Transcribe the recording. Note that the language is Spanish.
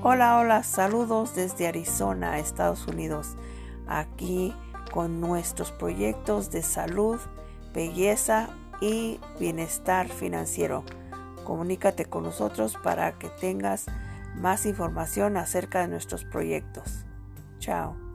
Hola, hola, saludos desde Arizona, Estados Unidos, aquí con nuestros proyectos de salud, belleza y bienestar financiero. Comunícate con nosotros para que tengas más información acerca de nuestros proyectos. Chao.